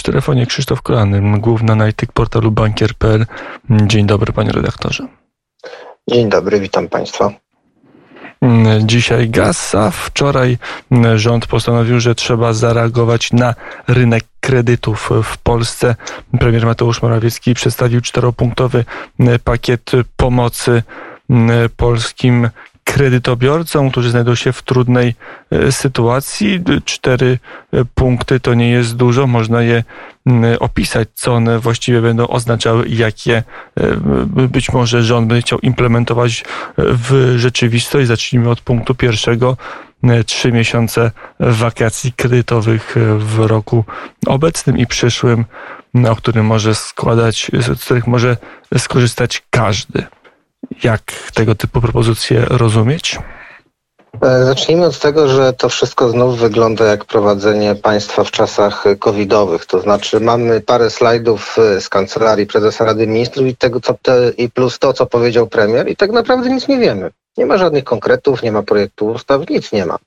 W telefonie Krzysztof Kolany, główny analityk portalu bankier.pl. Dzień dobry, panie redaktorze. Dzień dobry, witam państwa. Dzisiaj gaz, a wczoraj rząd postanowił, że trzeba zareagować na rynek kredytów w Polsce. Premier Mateusz Morawiecki przedstawił czteropunktowy pakiet pomocy polskim kredytobiorcom, którzy znajdą się w trudnej e, sytuacji. Cztery e, punkty to nie jest dużo, można je opisać, co one właściwie będą oznaczały i jakie e, być może rząd będzie chciał implementować w rzeczywistość. Zacznijmy od punktu pierwszego trzy miesiące wakacji kredytowych w roku obecnym i przyszłym, o którym może składać, z których może skorzystać każdy. Jak tego typu propozycje rozumieć? E, zacznijmy od tego, że to wszystko znów wygląda jak prowadzenie państwa w czasach covidowych. To znaczy mamy parę slajdów e, z kancelarii prezesa Rady Ministrów i, tego, co te, i plus to, co powiedział premier i tak naprawdę nic nie wiemy. Nie ma żadnych konkretów, nie ma projektu ustaw, nic nie ma.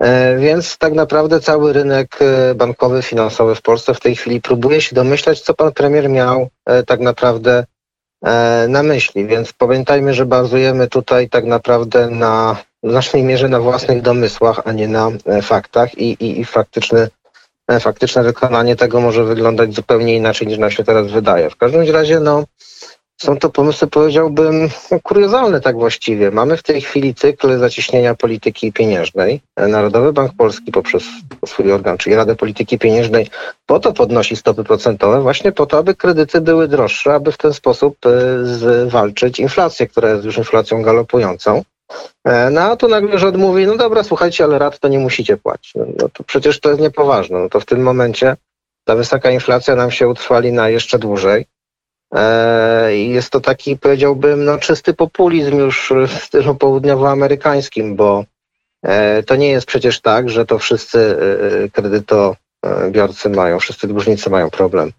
E, więc tak naprawdę cały rynek bankowy, finansowy w Polsce w tej chwili próbuje się domyślać, co pan premier miał tak naprawdę na myśli, więc pamiętajmy, że bazujemy tutaj tak naprawdę na w znacznej mierze na własnych domysłach, a nie na e, faktach i, i, i e, faktyczne wykonanie tego może wyglądać zupełnie inaczej niż nam się teraz wydaje. W każdym razie no, są to pomysły, powiedziałbym, kuriozalne tak właściwie. Mamy w tej chwili cykl zacieśnienia polityki pieniężnej. Narodowy Bank Polski poprzez swój organ, czyli Radę Polityki Pieniężnej, po to podnosi stopy procentowe, właśnie po to, aby kredyty były droższe, aby w ten sposób e, zwalczyć inflację, która jest już inflacją galopującą. E, no a tu nagle rząd mówi, no dobra, słuchajcie, ale rat to nie musicie płacić. No, no to przecież to jest niepoważne. No to w tym momencie ta wysoka inflacja nam się utrwali na jeszcze dłużej. E, jest to taki, powiedziałbym, no, czysty populizm już w stylu południowoamerykańskim, bo e, to nie jest przecież tak, że to wszyscy e, kredytobiorcy mają, wszyscy dłużnicy mają problem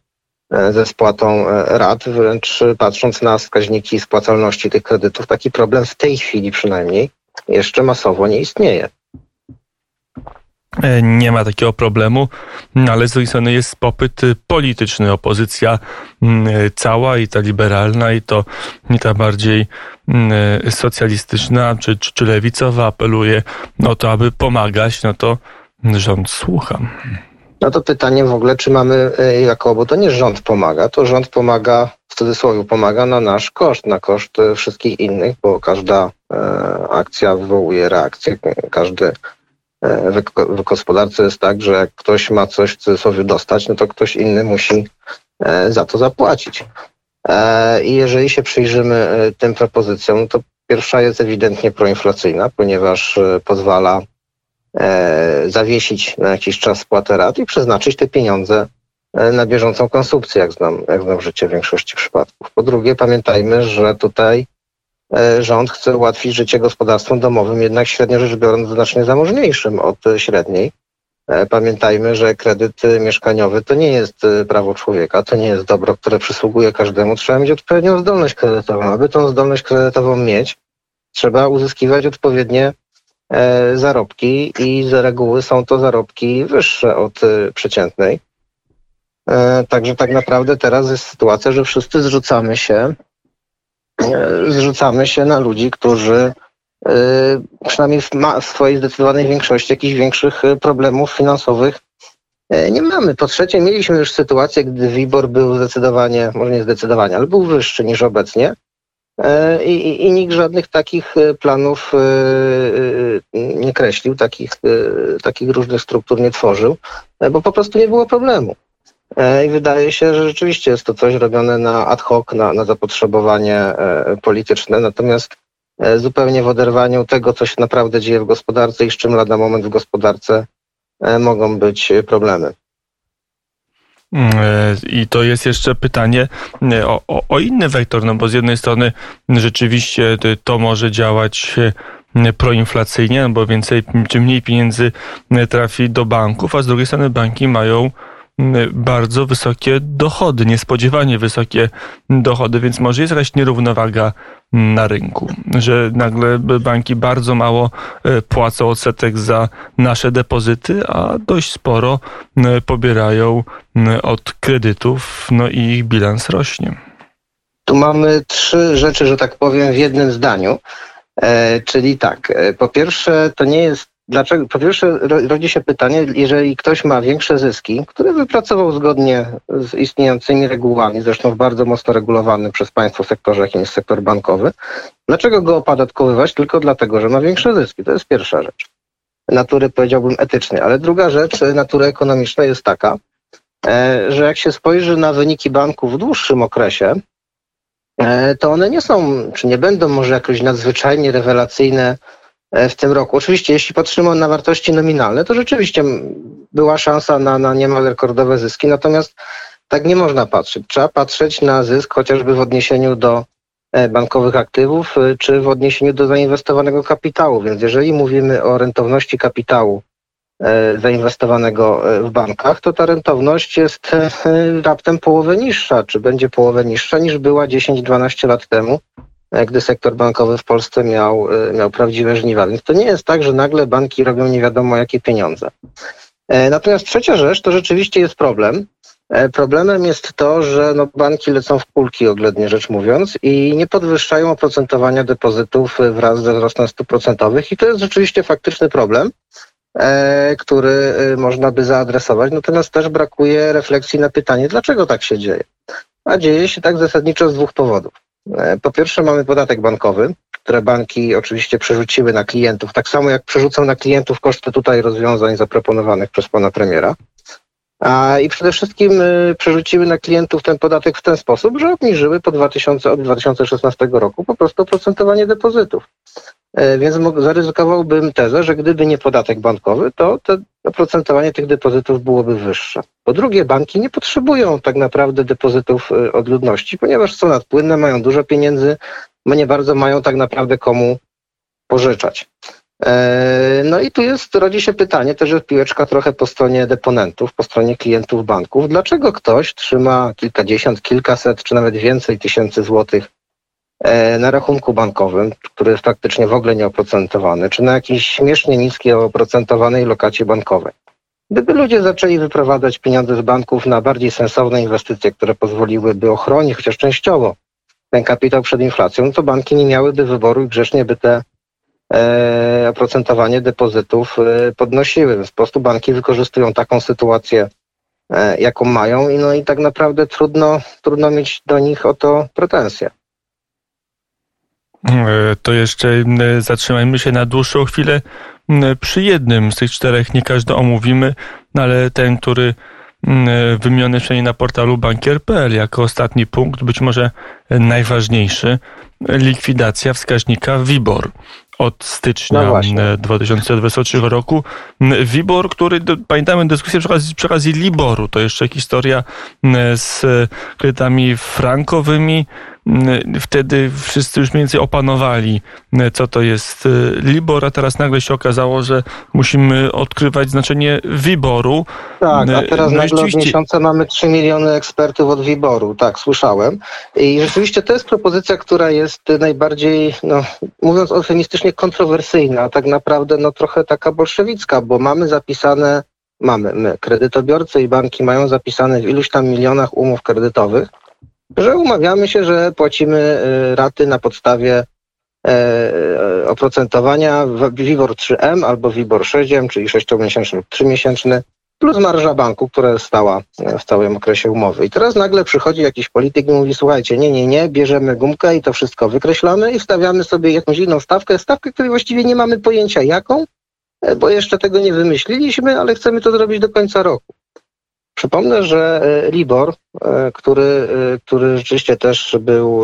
ze spłatą rat, wręcz patrząc na wskaźniki spłacalności tych kredytów, taki problem w tej chwili przynajmniej jeszcze masowo nie istnieje. E, nie ma takiego problemu, ale z drugiej strony jest popyt polityczny. Opozycja mm, e, cała i ta liberalna i to nie ta bardziej mm, e, socjalistyczna czy, czy, czy lewicowa apeluje o to, aby pomagać, no to rząd słucha. No to pytanie w ogóle, czy mamy jako, bo to nie rząd pomaga, to rząd pomaga, w cudzysłowie pomaga na nasz koszt, na koszt wszystkich innych, bo każda akcja wywołuje reakcję, każdy w gospodarce jest tak, że jak ktoś ma coś w cudzysłowie dostać, no to ktoś inny musi e, za to zapłacić. E, I jeżeli się przyjrzymy e, tym propozycjom, to pierwsza jest ewidentnie proinflacyjna, ponieważ pozwala zawiesić na jakiś czas spłatę rat i przeznaczyć te pieniądze na bieżącą konsumpcję, jak znam, jak znam życie w większości przypadków. Po drugie, pamiętajmy, że tutaj E, rząd chce ułatwić życie gospodarstwom domowym, jednak średnio rzecz biorąc znacznie zamożniejszym od średniej. E, pamiętajmy, że kredyt mieszkaniowy to nie jest e, prawo człowieka, to nie jest dobro, które przysługuje każdemu. Trzeba mieć odpowiednią zdolność kredytową. Aby tą zdolność kredytową mieć, trzeba uzyskiwać odpowiednie zarobki i z reguły są to zarobki wyższe od przeciętnej. Także tak naprawdę teraz jest sytuacja, że wszyscy zrzucamy się E, zrzucamy się na ludzi, którzy e, przynajmniej w, w swojej zdecydowanej większości jakichś większych e, problemów finansowych nie mamy. Po trzecie, mieliśmy już sytuację, gdy WIBOR był zdecydowanie, może nie zdecydowanie, ale był wyższy niż obecnie. I, i, I, nikt żadnych takich planów nie kreślił, takich, takich różnych struktur nie tworzył, bo po prostu nie było problemu. E, I wydaje się, że rzeczywiście jest to coś robione na ad hoc, na, na zapotrzebowanie e, polityczne, natomiast e, zupełnie w oderwaniu tego, co się naprawdę dzieje w gospodarce i z czym lada moment w gospodarce mogą być problemy. Mm, I to jest jeszcze pytanie o, o, o, inny wektor, no bo z jednej strony rzeczywiście to może działać proinflacyjnie, no bo więcej, czy mniej pieniędzy trafi do banków, a z drugiej strony banki mają bardzo wysokie dochody, niespodziewanie wysokie dochody, więc może jest jakaś nierównowaga na rynku, że nagle banki bardzo mało e, płacą odsetek za nasze depozyty, a dość sporo pobierają od kredytów, no i ich bilans rośnie. Tu mamy trzy rzeczy, że tak powiem, w jednym zdaniu. E, czyli tak, e, po pierwsze, to nie jest Dlaczego? Po pierwsze, rodzi się pytanie, jeżeli ktoś ma większe zyski, które wypracował zgodnie z istniejącymi regułami, zresztą bardzo mocno regulowany przez państwo sektorze, jakim jest sektor bankowy, dlaczego go opodatkowywać tylko dlatego, że ma większe zyski? To jest pierwsza rzecz. Natury powiedziałbym etycznej, ale druga rzecz natury ekonomicznej jest taka, e, że jak się spojrzy na wyniki banków w dłuższym okresie, e, to one nie są, czy nie będą może jakoś nadzwyczajnie rewelacyjne E, w tym roku. Oczywiście, jeśli patrzymy na wartości nominalne, to rzeczywiście była szansa na, na niemal rekordowe zyski, natomiast tak nie można patrzeć. Trzeba patrzeć na zysk chociażby w odniesieniu do e, bankowych aktywów, e, czy w odniesieniu do zainwestowanego kapitału. Więc jeżeli mówimy o rentowności kapitału zainwestowanego w bankach, to ta rentowność jest raptem połowę niższa, czy będzie połowę niższa niż była 10-12 lat temu, E, gdy sektor bankowy w Polsce miał, e, miał prawdziwe żniwa. Więc to nie jest tak, że nagle banki robią nie wiadomo jakie pieniądze. E, natomiast trzecia rzecz to rzeczywiście jest problem. Problemem jest to, że no banki lecą w kulki, oględnie rzecz mówiąc, i nie podwyższają oprocentowania depozytów wraz ze wzrostem stóp procentowych. I to jest rzeczywiście faktyczny problem, który można by zaadresować. Natomiast też brakuje refleksji na pytanie, dlaczego tak się dzieje. A dzieje się tak zasadniczo z dwóch powodów. E, po pierwsze mamy podatek bankowy, które banki oczywiście przerzuciły na klientów, tak samo jak przerzucą na klientów koszty tutaj rozwiązań zaproponowanych przez pana premiera. A, I przede wszystkim y, przerzuciły na klientów ten podatek w ten sposób, że obniżyły po 2000, od 2016 roku po prostu oprocentowanie depozytów. E, więc zaryzykowałbym tezę, że gdyby nie podatek bankowy, to to oprocentowanie tych depozytów byłoby wyższe. Po drugie, banki nie potrzebują tak naprawdę depozytów e, od ludności, ponieważ są nadpłynne, mają dużo pieniędzy, nie bardzo mają tak naprawdę komu pożyczać. E, no i tu jest, rodzi się pytanie, też jest piłeczka trochę po stronie deponentów, po stronie klientów banków. Dlaczego ktoś trzyma kilkadziesiąt, kilkaset, czy nawet więcej tysięcy złotych E, na rachunku bankowym, który jest praktycznie w ogóle nieoprocentowany, czy na jakiejś śmiesznie niskiej oprocentowanej lokacie bankowej. Gdyby ludzie zaczęli wyprowadzać pieniądze z banków na bardziej sensowne inwestycje, które pozwoliłyby ochronić chociaż częściowo ten kapitał przed inflacją, to banki nie miałyby wyboru i grzecznie by te oprocentowanie depozytów e, podnosiły. Więc po prostu banki wykorzystują taką sytuację, e, jaką mają i, no, i tak naprawdę trudno, trudno mieć do nich o to pretensje. E, to jeszcze e, zatrzymajmy się na dłuższą chwilę przy jednym z tych czterech. Nie każdy omówimy, no ale ten, który wymieniony przynajmniej na portalu bankier.pl jako ostatni punkt, być może najważniejszy, likwidacja wskaźnika WIBOR od stycznia no 2023 roku. WIBOR, który, pamiętamy dyskusję przy okazji, przy okazji Liboru, to jeszcze historia z kredytami frankowymi, Wtedy wszyscy już mniej więcej opanowali, co to jest Libor, a teraz nagle się okazało, że musimy odkrywać znaczenie Wiboru. Tak, a teraz no nagle rzeczywiście... od miesiąca mamy 3 miliony ekspertów od Wiboru, tak, słyszałem. I rzeczywiście to jest propozycja, która jest najbardziej, no, mówiąc eufemistycznie, kontrowersyjna, a tak naprawdę no, trochę taka bolszewicka, bo mamy zapisane, mamy my, kredytobiorcy i banki mają zapisane w iluś tam milionach umów kredytowych, że umawiamy się, że płacimy y, raty na podstawie e, e, oprocentowania WIBOR 3M albo WIBOR 6M, czyli 6-miesięczny lub 3-miesięczny, plus marża banku, która stała e, w całym okresie umowy. I teraz nagle przychodzi jakiś polityk i mówi, słuchajcie, nie, nie, nie, bierzemy gumkę i to wszystko wykreślamy i wstawiamy sobie jakąś inną stawkę, stawkę, której właściwie nie mamy pojęcia jaką, bo jeszcze tego nie wymyśliliśmy, ale chcemy to zrobić do końca roku. Przypomnę, że e, Libor, e, który, e, który rzeczywiście też był,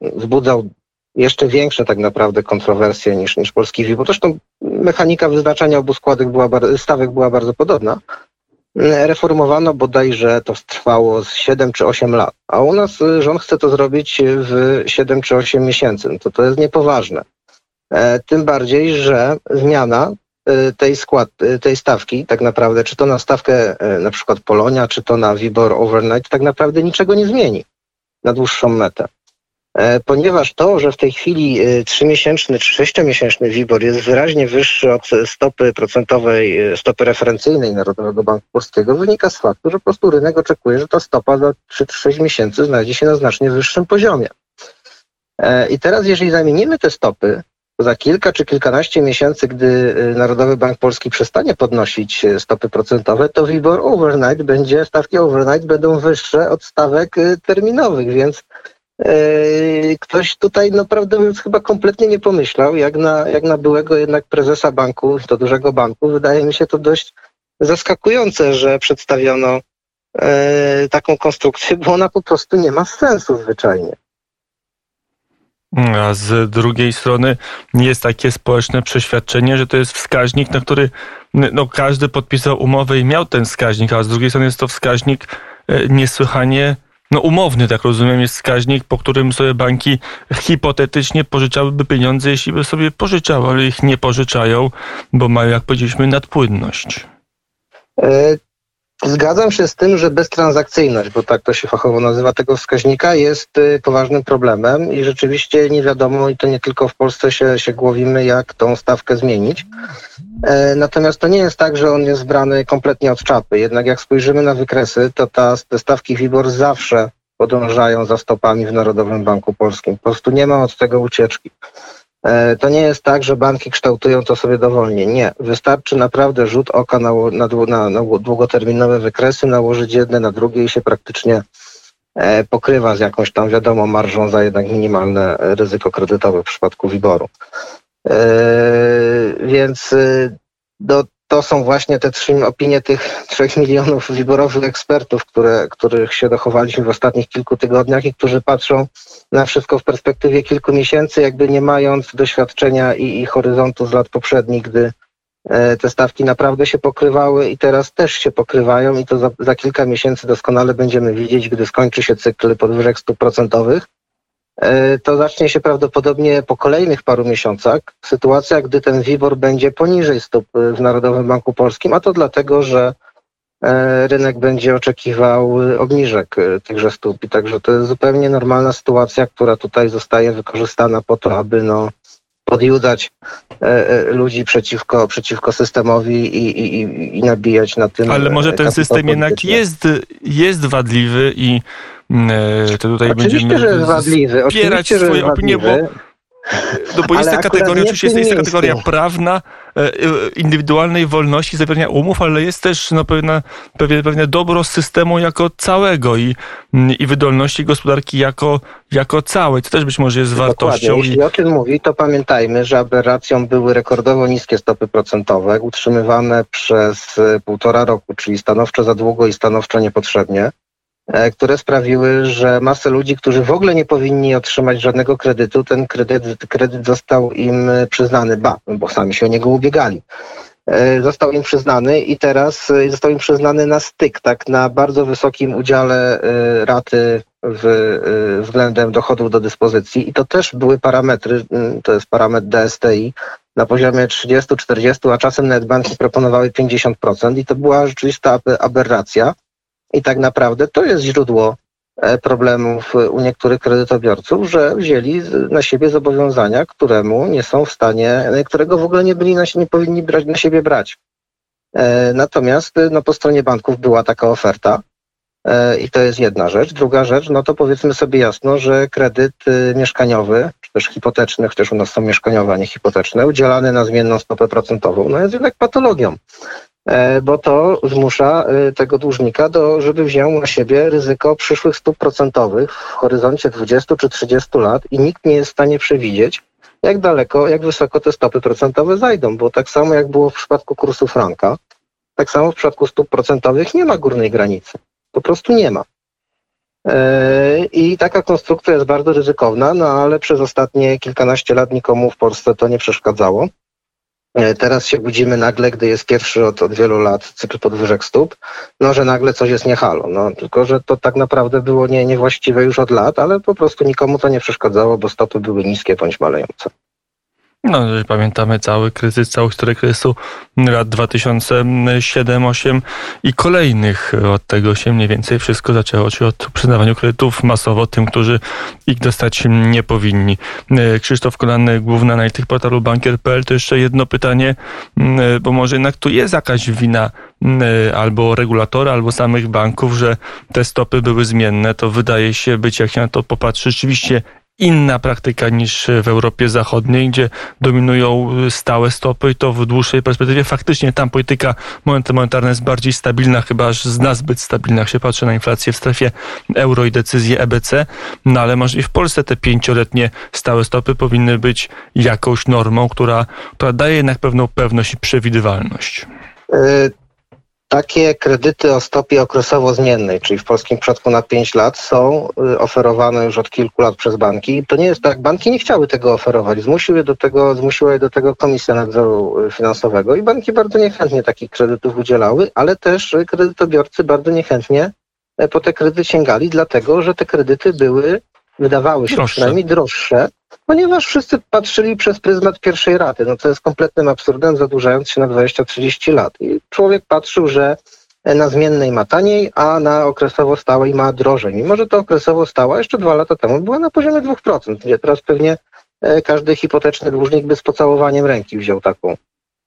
wzbudzał jeszcze większe tak naprawdę kontrowersje niż, niż polski WIBOR. Zresztą mechanika wyznaczania obu składek była, stawek była bardzo podobna. Reformowano bodajże to trwało z 7 czy 8 lat, a u nas rząd chce to zrobić w 7 czy 8 miesięcy. No to to jest niepoważne. Tym bardziej, że zmiana tej skład, tej stawki tak naprawdę, czy to na stawkę na przykład Polonia, czy to na WIBOR overnight, tak naprawdę niczego nie zmieni na dłuższą metę. E, ponieważ to, że w tej chwili e, trzymiesięczny czy sześciomiesięczny WIBOR jest wyraźnie wyższy od stopy procentowej, e, stopy referencyjnej Narodowego Banku Polskiego, wynika z faktu, że po prostu rynek oczekuje, że ta stopa za 3-6 miesięcy znajdzie się na znacznie wyższym poziomie. I teraz, jeżeli zamienimy te stopy, to za kilka czy kilkanaście miesięcy, gdy Narodowy Bank Polski przestanie podnosić stopy procentowe, to WIBOR overnight będzie, stawki overnight będą wyższe od stawek terminowych, więc ktoś tutaj, no prawdę mówiąc, chyba kompletnie nie pomyślał, jak na, jak na byłego jednak prezesa banku, to dużego banku. Wydaje mi się to dość zaskakujące, że przedstawiono e, taką konstrukcję, bo ona po prostu nie ma sensu zwyczajnie. A z drugiej strony jest takie społeczne przeświadczenie, że to jest wskaźnik, na który no, każdy podpisał umowę i miał ten wskaźnik, a z drugiej strony jest to wskaźnik e, niesłychanie no umowny, tak rozumiem, jest wskaźnik, po którym sobie banki hipotetycznie pożyczałyby pieniądze, jeśli by sobie pożyczały, ale ich nie pożyczają, bo mają, jak powiedzieliśmy, nadpłynność. Zgadzam się z tym, że beztransakcyjność, bo tak to się fachowo nazywa tego wskaźnika, jest y, poważnym problemem i rzeczywiście nie wiadomo, i to nie tylko w Polsce się, się głowimy, jak tą stawkę zmienić. E, natomiast to nie jest tak, że on jest brany kompletnie od czapy. Jednak jak spojrzymy na wykresy, to ta, te stawki WIBOR zawsze podążają za stopami w Narodowym Banku Polskim. Po prostu nie ma od tego ucieczki. E, to nie jest tak, że banki kształtują to sobie dowolnie. Nie. Wystarczy naprawdę rzut oka na, na, na, na długoterminowe wykresy, nałożyć jedne na drugie i się praktycznie e, pokrywa z jakąś tam wiadomo marżą za jednak minimalne ryzyko kredytowe w przypadku wyboru. E, więc do, to są właśnie te trzy opinie tych trzech milionów wyborowych ekspertów, które, których się dochowaliśmy w ostatnich kilku tygodniach i którzy patrzą na wszystko w perspektywie kilku miesięcy, jakby nie mając doświadczenia i, i horyzontu z lat poprzednich, gdy e, te stawki naprawdę się pokrywały i teraz też się pokrywają i to za, za kilka miesięcy doskonale będziemy widzieć, gdy skończy się cykl podwyżek stóp procentowych, to zacznie się prawdopodobnie po kolejnych paru miesiącach. Sytuacja, gdy ten WIBOR będzie poniżej stóp e, w Narodowym Banku Polskim, a to dlatego, że e, rynek będzie oczekiwał obniżek tychże stóp. I także to jest zupełnie normalna sytuacja, która tutaj zostaje wykorzystana po to, aby no, podjudzać ludzi przeciwko, przeciwko systemowi i, i, i nabijać na tym. Ale może ten system jednak jest, jest wadliwy i E, to tutaj oczywiście, będziemy że wadliwy. Wspierać oczywiście, swoje opinie, bo no bo jest ta kategoria, oczywiście jest, jest ta kategoria prawna, e, e, indywidualnej wolności, zawierania umów, ale jest też no, pewne, pewne, pewne dobro systemu jako całego i, i wydolności gospodarki jako, jako całej. To też być może jest Dokładnie. wartością. Jeśli o tym mówi, to pamiętajmy, że aberracją były rekordowo niskie stopy procentowe, utrzymywane przez półtora roku, czyli stanowczo za długo i stanowczo niepotrzebnie. E, które sprawiły, że masę ludzi, którzy w ogóle nie powinni otrzymać żadnego kredytu, ten kredyt, kredyt został im przyznany, ba, bo sami się o niego ubiegali. E, został im przyznany i teraz e, został im przyznany na styk, tak, na bardzo wysokim udziale raty w, względem dochodów do dyspozycji i to też były parametry, to jest parametr DSTI, na poziomie 30-40, a czasem nawet banki proponowały 50% i to była rzeczywista aberracja. I tak naprawdę to jest źródło e, problemów u niektórych kredytobiorców, że wzięli na siebie zobowiązania, któremu nie są w stanie, którego w ogóle nie byli na, nie powinni brać, na siebie brać. E, natomiast no, po stronie banków była taka oferta e, i to jest jedna rzecz. Druga rzecz, no to powiedzmy sobie jasno, że kredyt mieszkaniowy, czy też hipoteczny, chociaż u nas są mieszkaniowe, a nie hipoteczne, udzielany na zmienną stopę procentową, no jest jednak patologią. E, bo to zmusza e, tego dłużnika, do, żeby wziął na siebie ryzyko przyszłych stóp procentowych w horyzoncie 20 czy 30 lat i nikt nie jest w stanie przewidzieć, jak daleko, jak wysoko te stopy procentowe zajdą, bo tak samo jak było w przypadku kursu franka, tak samo w przypadku stóp procentowych nie ma górnej granicy. Po prostu nie ma. E, I taka konstrukcja jest bardzo ryzykowna, no ale przez ostatnie kilkanaście lat nikomu w Polsce to nie przeszkadzało. E, teraz się budzimy nagle, gdy jest pierwszy od, od wielu lat cykl podwyżek stóp, no że nagle coś jest nie halo. No, tylko, że to tak naprawdę było nie, niewłaściwe już od lat, ale po prostu nikomu to nie przeszkadzało, bo stopy były niskie bądź malejące. No, pamiętamy cały kryzys, całą historię kryzysu lat 2007-2008 i kolejnych. Od tego się mniej więcej wszystko zaczęło, czyli od przyznawania kredytów masowo tym, którzy ich dostać nie powinni. Krzysztof Kolanny, główny analityk portalu bankier.pl. To jeszcze jedno pytanie, bo może jednak tu jest jakaś wina albo regulatora, albo samych banków, że te stopy były zmienne. To wydaje się być, jak się na to popatrzy, rzeczywiście inna praktyka niż w Europie Zachodniej, gdzie dominują stałe stopy i to w dłuższej perspektywie faktycznie tam polityka monetarna jest bardziej stabilna, chyba aż nazbyt stabilna, jak się patrzy na inflację w strefie euro i decyzje EBC, no ale może i w Polsce te pięcioletnie stałe stopy powinny być jakąś normą, która, która daje jednak pewną pewność i przewidywalność. Y, takie kredyty o stopie okresowo zmiennej, czyli w polskim przypadku na 5 lat, są y, oferowane już od kilku lat przez banki. To nie jest tak, banki nie chciały tego oferować. Zmusiły do tego, zmusiła je do tego Komisja Nadzoru y, Finansowego i banki bardzo niechętnie takich kredytów udzielały, ale też y, kredytobiorcy bardzo niechętnie po te kredyty sięgali, dlatego że te kredyty były, wydawały się droższe. przynajmniej droższe ponieważ wszyscy patrzyli przez pryzmat pierwszej raty, no co jest kompletnym absurdem, zadłużając się na 20-30 lat. I człowiek patrzył, że na zmiennej ma taniej, a na okresowo stałej ma drożej. Mimo, że to okresowo stała jeszcze dwa lata temu była na poziomie 2%, gdzie teraz pewnie e, każdy hipoteczny dłużnik by z pocałowaniem ręki wziął taką,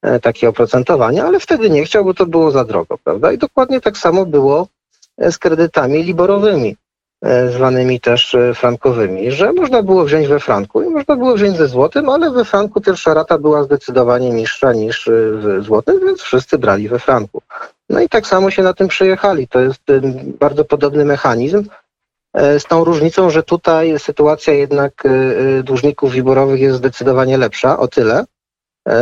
e, takie oprocentowanie, ale wtedy nie chciał, bo to było za drogo, prawda? I dokładnie tak samo było e, z kredytami liborowymi. E, zwanymi też e, frankowymi, że można było wziąć we franku i można było wziąć ze złotym, ale we franku pierwsza rata była zdecydowanie niższa niż e, w złotym, więc wszyscy brali we franku. No i tak samo się na tym przejechali. To jest bardzo podobny mechanizm, z tą różnicą, że tutaj sytuacja jednak dłużników wiborowych jest zdecydowanie lepsza, o tyle,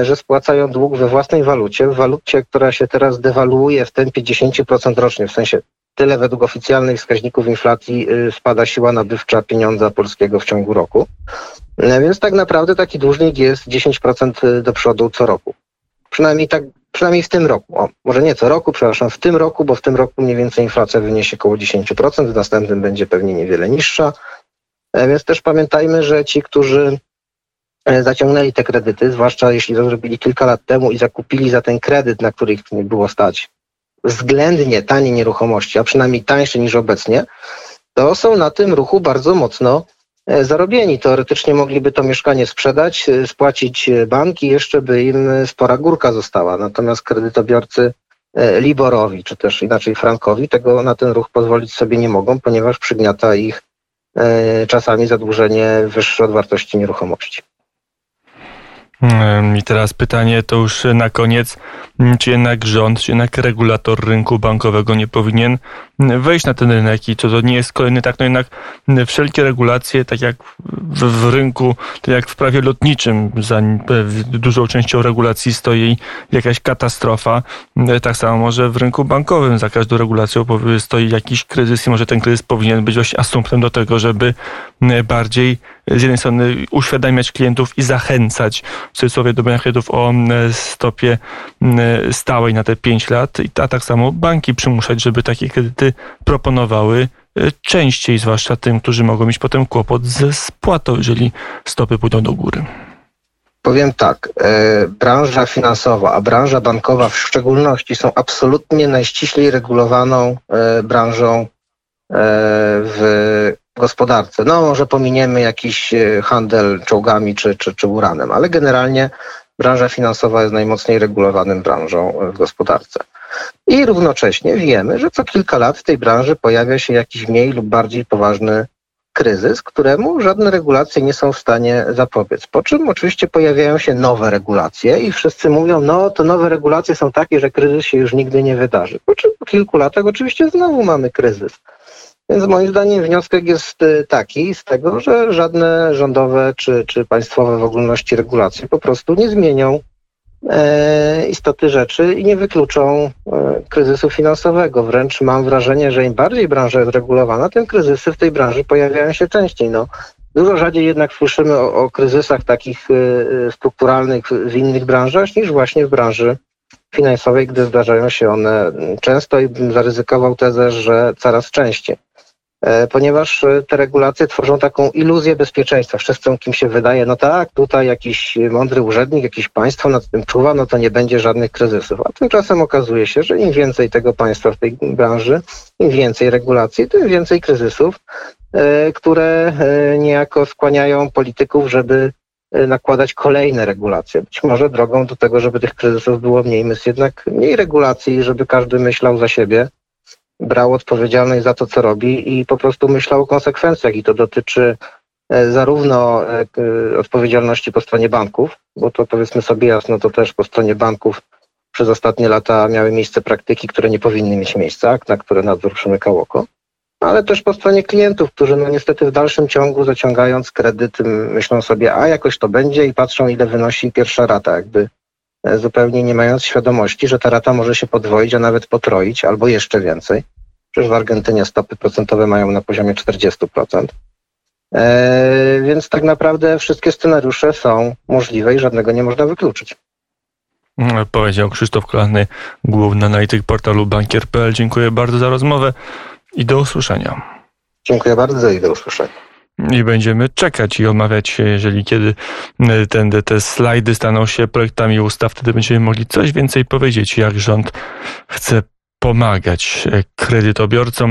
że spłacają dług we własnej walucie, w walucie, która się teraz dewaluuje w tempie 10% rocznie, w sensie tyle według oficjalnych wskaźników inflacji y, spada siła nabywcza pieniądza polskiego w ciągu roku. E, więc tak naprawdę taki dłużnik jest 10% y, do przodu co roku. Przynajmniej tak, przynajmniej w tym roku. O, może nie co roku, przepraszam, w tym roku, bo w tym roku mniej więcej inflacja wyniesie około 10%, w następnym będzie pewnie niewiele niższa. E, więc też pamiętajmy, że ci, którzy e, zaciągnęli te kredyty, zwłaszcza jeśli to zrobili kilka lat temu i zakupili za ten kredyt, na który ich nie było stać, względnie tanie nieruchomości, a przynajmniej tańsze niż obecnie, to są na tym ruchu bardzo mocno e, zarobieni. Teoretycznie mogliby to mieszkanie sprzedać, e, spłacić e, bank i jeszcze by im spora górka została. Natomiast kredytobiorcy Liborowi, czy też inaczej Frankowi, tego na ten ruch pozwolić sobie nie mogą, ponieważ przygniata ich czasami zadłużenie wyższe od wartości nieruchomości. I teraz pytanie to już na koniec, czy jednak rząd, czy jednak regulator rynku bankowego nie powinien wejść na ten rynek? I to, to nie jest kolejny tak, no jednak wszelkie regulacje, tak jak w, w rynku, tak jak w prawie lotniczym, za dużą częścią regulacji stoi jakaś katastrofa, tak samo może w rynku bankowym za każdą regulacją stoi jakiś kryzys i może ten kryzys powinien być właśnie asumptem do tego, żeby bardziej z jednej strony uświadamiać klientów i zachęcać w cudzysłowie do kredytów o stopie stałej na te 5 lat, a tak samo banki przymuszać, żeby takie kredyty proponowały e, częściej, zwłaszcza tym, którzy mogą mieć potem kłopot ze spłatą, jeżeli stopy pójdą do góry. Powiem tak, e, branża finansowa, a branża bankowa w szczególności są absolutnie najściślej regulowaną e, branżą w gospodarce. No może pominiemy jakiś handel czołgami czy, czy, czy uranem, ale generalnie branża finansowa jest najmocniej regulowanym branżą w gospodarce. I równocześnie wiemy, że co kilka lat w tej branży pojawia się jakiś mniej lub bardziej poważny kryzys, któremu żadne regulacje nie są w stanie zapobiec. Po czym oczywiście pojawiają się nowe regulacje i wszyscy mówią, no to nowe regulacje są takie, że kryzys się już nigdy nie wydarzy. Po czym po kilku latach oczywiście znowu mamy kryzys. Więc moim zdaniem wniosek jest y, taki z tego, że żadne rządowe czy, czy państwowe w ogólności regulacje po prostu nie zmienią e, istoty rzeczy i nie wykluczą e, kryzysu finansowego. Wręcz mam wrażenie, że im bardziej branża jest regulowana, tym kryzysy w tej branży pojawiają się częściej. No, dużo rzadziej jednak słyszymy o, o kryzysach takich y, strukturalnych w innych branżach niż właśnie w branży finansowej, gdy zdarzają się one często i bym zaryzykował tezę, że coraz częściej. E, ponieważ e, te regulacje tworzą taką iluzję bezpieczeństwa. Wszyscy, kim się wydaje, no tak, tutaj jakiś mądry urzędnik, jakieś państwo nad tym czuwa, no to nie będzie żadnych kryzysów. A tymczasem okazuje się, że im więcej tego państwa w tej branży, im więcej regulacji, tym więcej kryzysów, e, które niejako skłaniają polityków, żeby nakładać kolejne regulacje. Być może drogą do tego, żeby tych kryzysów było mniej, jest jednak mniej regulacji, żeby każdy myślał za siebie, brał odpowiedzialność za to, co robi i po prostu myślał o konsekwencjach. I to dotyczy e, zarówno e, odpowiedzialności po stronie banków, bo to powiedzmy sobie jasno, to też po stronie banków przez ostatnie lata miały miejsce praktyki, które nie powinny mieć miejsca, na które nadzór przymykał oko, ale też po stronie klientów, którzy no niestety w dalszym ciągu zaciągając kredyt myślą sobie, a jakoś to będzie i patrzą ile wynosi pierwsza rata, jakby zupełnie nie mając świadomości, że ta rata może się podwoić, a nawet potroić albo jeszcze więcej. Przecież w Argentynie stopy procentowe mają na poziomie 40%. E, więc tak naprawdę wszystkie scenariusze są możliwe i żadnego nie można wykluczyć. Mm, Powiedział Krzysztof Kolanny, główny analityk portalu bankier.pl. Dziękuję bardzo za rozmowę i do usłyszenia. Dziękuję bardzo i do usłyszenia. I będziemy czekać i omawiać jeżeli kiedy y, ten, te slajdy staną się projektami ustaw, wtedy będziemy mogli coś więcej powiedzieć, jak rząd chce pomagać e, kredytobiorcom.